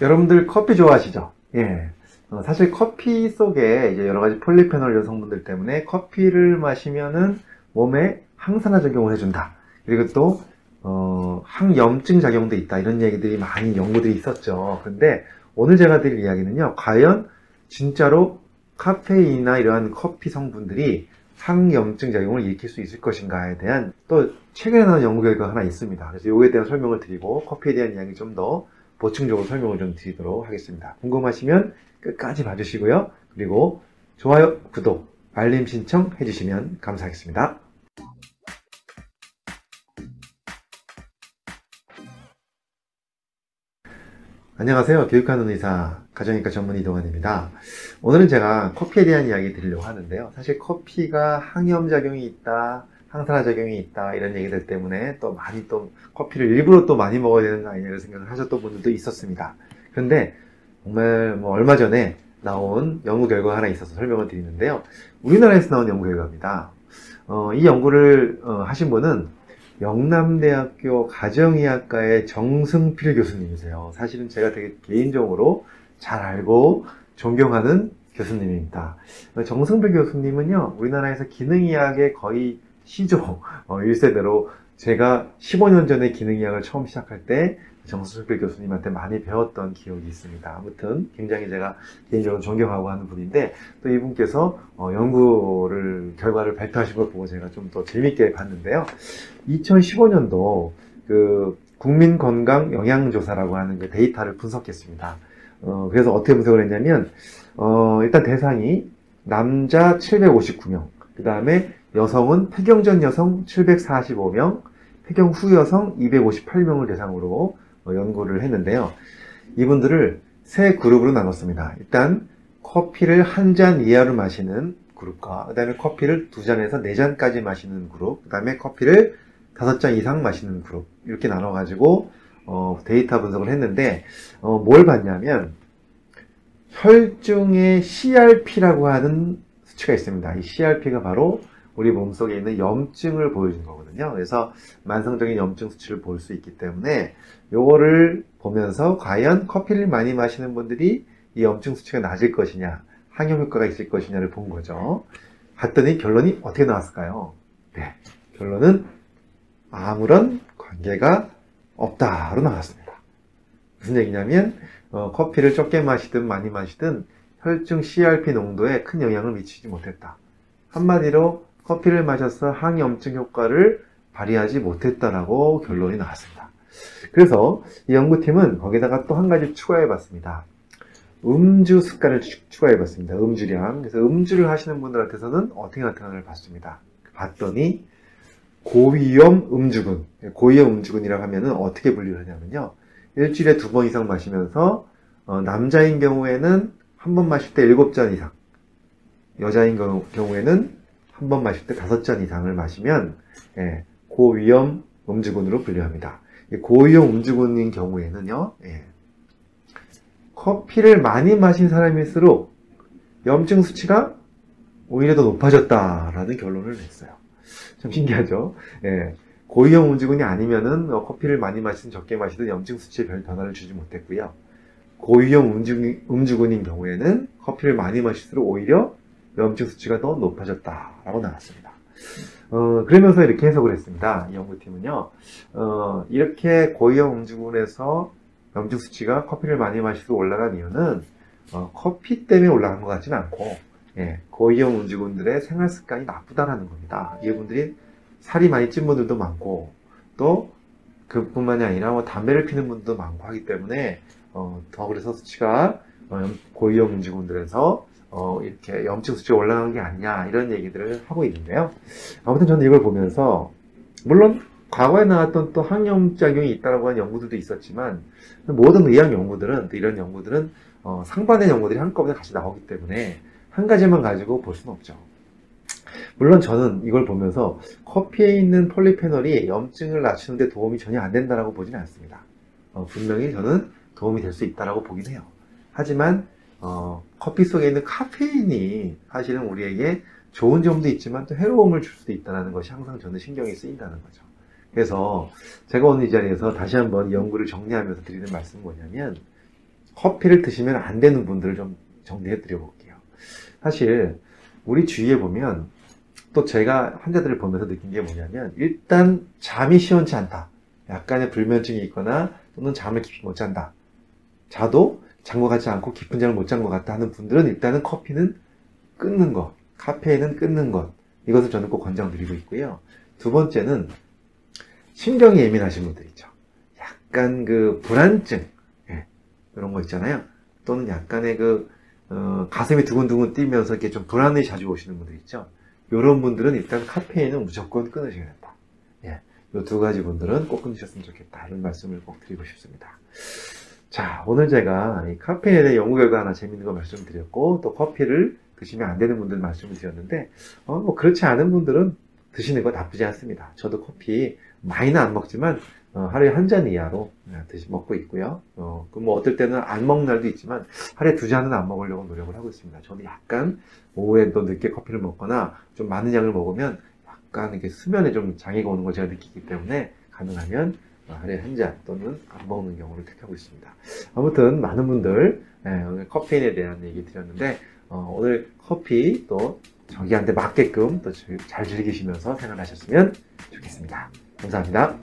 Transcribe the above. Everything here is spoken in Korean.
여러분들 커피 좋아하시죠? 예. 어, 사실 커피 속에 이제 여러 가지 폴리페놀 여성분들 때문에 커피를 마시면은 몸에 항산화 작용을 해준다. 그리고 또, 어, 항염증 작용도 있다. 이런 얘기들이 많이 연구들이 있었죠. 근데 오늘 제가 드릴 이야기는요. 과연 진짜로 카페인이나 이러한 커피 성분들이 항염증 작용을 일으킬 수 있을 것인가에 대한 또 최근에 나온 연구 결과가 하나 있습니다. 그래서 이거에 대한 설명을 드리고 커피에 대한 이야기 좀 더 보충적으로 설명을 좀 드리도록 하겠습니다. 궁금하시면 끝까지 봐주시고요. 그리고 좋아요, 구독, 알림 신청 해주시면 감사하겠습니다. 안녕하세요. 교육하는 의사, 가정의과 전문 이동환입니다. 오늘은 제가 커피에 대한 이야기 드리려고 하는데요. 사실 커피가 항염작용이 있다, 항산화 작용이 있다, 이런 얘기들 때문에 또 많이 또 커피를 일부러 또 많이 먹어야 되는 거 아니냐 이런 생각을 하셨던 분들도 있었습니다. 그런데 정말 뭐 얼마 전에 나온 연구 결과가 하나 있어서 설명을 드리는데요. 우리나라에서 나온 연구 결과입니다. 어, 이 연구를 어, 하신 분은 영남대학교 가정의학과의 정승필 교수님이세요. 사실은 제가 되게 개인적으로 잘 알고 존경하는 교수님입니다. 정승필 교수님은요, 우리나라에서 기능의학의 거의 시조 어, 1세대로 제가 15년 전에 기능의학을 처음 시작할 때 정수필 교수님한테 많이 배웠던 기억이 있습니다. 아무튼 굉장히 제가 개인적으로 존경하고 하는 분인데 또 이분께서 어, 연구를 결과를 발표하신 걸 보고 제가 좀 더 재밌게 봤는데요. 2015년도 그 국민 건강 영양조사라고 하는 그 데이터를 분석했습니다. 어, 그래서 어떻게 분석을 했냐면 어, 일단 대상이 남자 759명, 그 다음에 여성은 폐경 전 여성 745명, 폐경 후 여성 258명을 대상으로 어, 연구를 했는데요. 이분들을 세 그룹으로 나눴습니다. 일단 커피를 한 잔 이하로 마시는 그룹과 그 다음에 커피를 두 잔에서 네 잔까지 마시는 그룹 그 다음에 커피를 다섯 잔 이상 마시는 그룹 이렇게 나눠 가지고 어, 데이터 분석을 했는데 어, 뭘 봤냐면 혈중의 CRP라고 하는 수치가 있습니다. 이 CRP가 바로 우리 몸속에 있는 염증을 보여주는 거거든요. 그래서 만성적인 염증 수치를 볼 수 있기 때문에 요거를 보면서 과연 커피를 많이 마시는 분들이 이 염증 수치가 낮을 것이냐, 항염 효과가 있을 것이냐를 본 거죠. 봤더니 결론이 어떻게 나왔을까요? 네. 결론은 아무런 관계가 없다로 나왔습니다. 무슨 얘기냐면 어, 커피를 적게 마시든 많이 마시든 혈중 CRP 농도에 큰 영향을 미치지 못했다. 한마디로 커피를 마셔서 항염증 효과를 발휘하지 못했다라고 결론이 나왔습니다. 그래서 이 연구팀은 거기다가 또 한 가지 추가해 봤습니다. 음주 습관을 추가해 봤습니다. 음주량. 그래서 음주를 하시는 분들한테서는 어떻게 나타나를 봤습니다. 봤더니 고위험 음주군. 고위험 음주군이라고 하면은 어떻게 분류를 하냐면요. 일주일에 두 번 이상 마시면서 어, 남자인 경우에는 한 번 마실 때 일곱 잔 이상, 여자인 경우에는 한 번 마실 때 다섯 잔 이상을 마시면 예, 고위험 음주군으로 분류합니다. 고위험 음주군인 경우에는요, 예, 커피를 많이 마신 사람일수록 염증 수치가 오히려 더 높아졌다라는 결론을 냈어요. 참 신기하죠? 예, 고위험 음주군이 아니면은 어, 커피를 많이 마시든 적게 마시든 염증 수치에 별 변화를 주지 못했고요. 고위험 음주, 음주군인 경우에는 커피를 많이 마실수록 오히려 염증 수치가 더 높아졌다라고 나왔습니다. 어, 그러면서 이렇게 해석을 했습니다. 이 연구팀은요, 어, 이렇게 고위험 음주군에서 염증 수치가 커피를 많이 마실수록 올라간 이유는 어, 커피 때문에 올라간 것 같지는 않고, 예, 고위험 음주군들의 생활 습관이 나쁘다라는 겁니다. 이분들이 살이 많이 찐 분들도 많고, 또 그뿐만이 아니라 뭐 담배를 피는 분도 많고 하기 때문에 어, 더 그래서 수치가 어, 고위험 음주군들에서 어, 이렇게 염증 수치가 올라간 게 아니냐 이런 얘기들을 하고 있는데요. 아무튼 저는 이걸 보면서 물론 과거에 나왔던 또 항염작용이 있다고 하는 연구들도 있었지만 모든 의학 연구들은 이런 연구들은 어, 상반된 연구들이 한꺼번에 같이 나오기 때문에 한 가지만 가지고 볼 수는 없죠. 물론 저는 이걸 보면서 커피에 있는 폴리페놀이 염증을 낮추는데 도움이 전혀 안 된다고 보지는 않습니다. 어, 분명히 저는 도움이 될 수 있다고 보긴 해요. 하지만 어, 커피 속에 있는 카페인이 사실은 우리에게 좋은 점도 있지만 또 해로움을 줄 수도 있다는 것이 항상 저는 신경이 쓰인다는 거죠. 그래서 제가 오늘 이 자리에서 다시 한번 연구를 정리하면서 드리는 말씀은 뭐냐면 커피를 드시면 안 되는 분들을 좀 정리해 드려 볼게요. 사실 우리 주위에 보면 또 제가 환자들을 보면서 느낀 게 뭐냐면 일단 잠이 시원치 않다. 약간의 불면증이 있거나 또는 잠을 깊이 못 잔다. 자도 잔 것 같지 않고 깊은 잠을 못 잔 것 같다 하는 분들은 일단은 커피는 끊는 것, 카페인은 끊는 것. 이것을 저는 꼭 권장드리고 있고요. 두 번째는 신경이 예민하신 분들 있죠. 약간 그 불안증, 예, 이런 거 있잖아요. 또는 약간의 그, 어, 가슴이 두근두근 뛰면서 이렇게 좀 불안이 자주 오시는 분들 있죠. 이런 분들은 일단 카페인은 무조건 끊으셔야 된다. 예, 이 두 가지 분들은 꼭 끊으셨으면 좋겠다. 이런 말씀을 꼭 드리고 싶습니다. 자, 오늘 제가 이 카페인에 대해 연구 결과 하나 재밌는 거 말씀드렸고, 또 커피를 드시면 안 되는 분들 말씀을 드렸는데, 어, 뭐 그렇지 않은 분들은 드시는 거 나쁘지 않습니다. 저도 커피 많이는 안 먹지만, 어, 하루에 한 잔 이하로 드시, 먹고 있고요. 어, 그뭐 어떨 때는 안 먹는 날도 있지만, 하루에 두 잔은 안 먹으려고 노력을 하고 있습니다. 저는 약간 오후에 또 늦게 커피를 먹거나 좀 많은 양을 먹으면 약간 이렇게 수면에 좀 장애가 오는 걸 제가 느끼기 때문에 가능하면 하루에 한 잔 또는 안 먹는 경우를 택하고 있습니다. 아무튼 많은 분들 예, 오늘 커피인에 대한 얘기 드렸는데 어, 오늘 커피 또 저기한테 맞게끔 또 잘 즐기시면서 생활하셨으면 좋겠습니다. 감사합니다.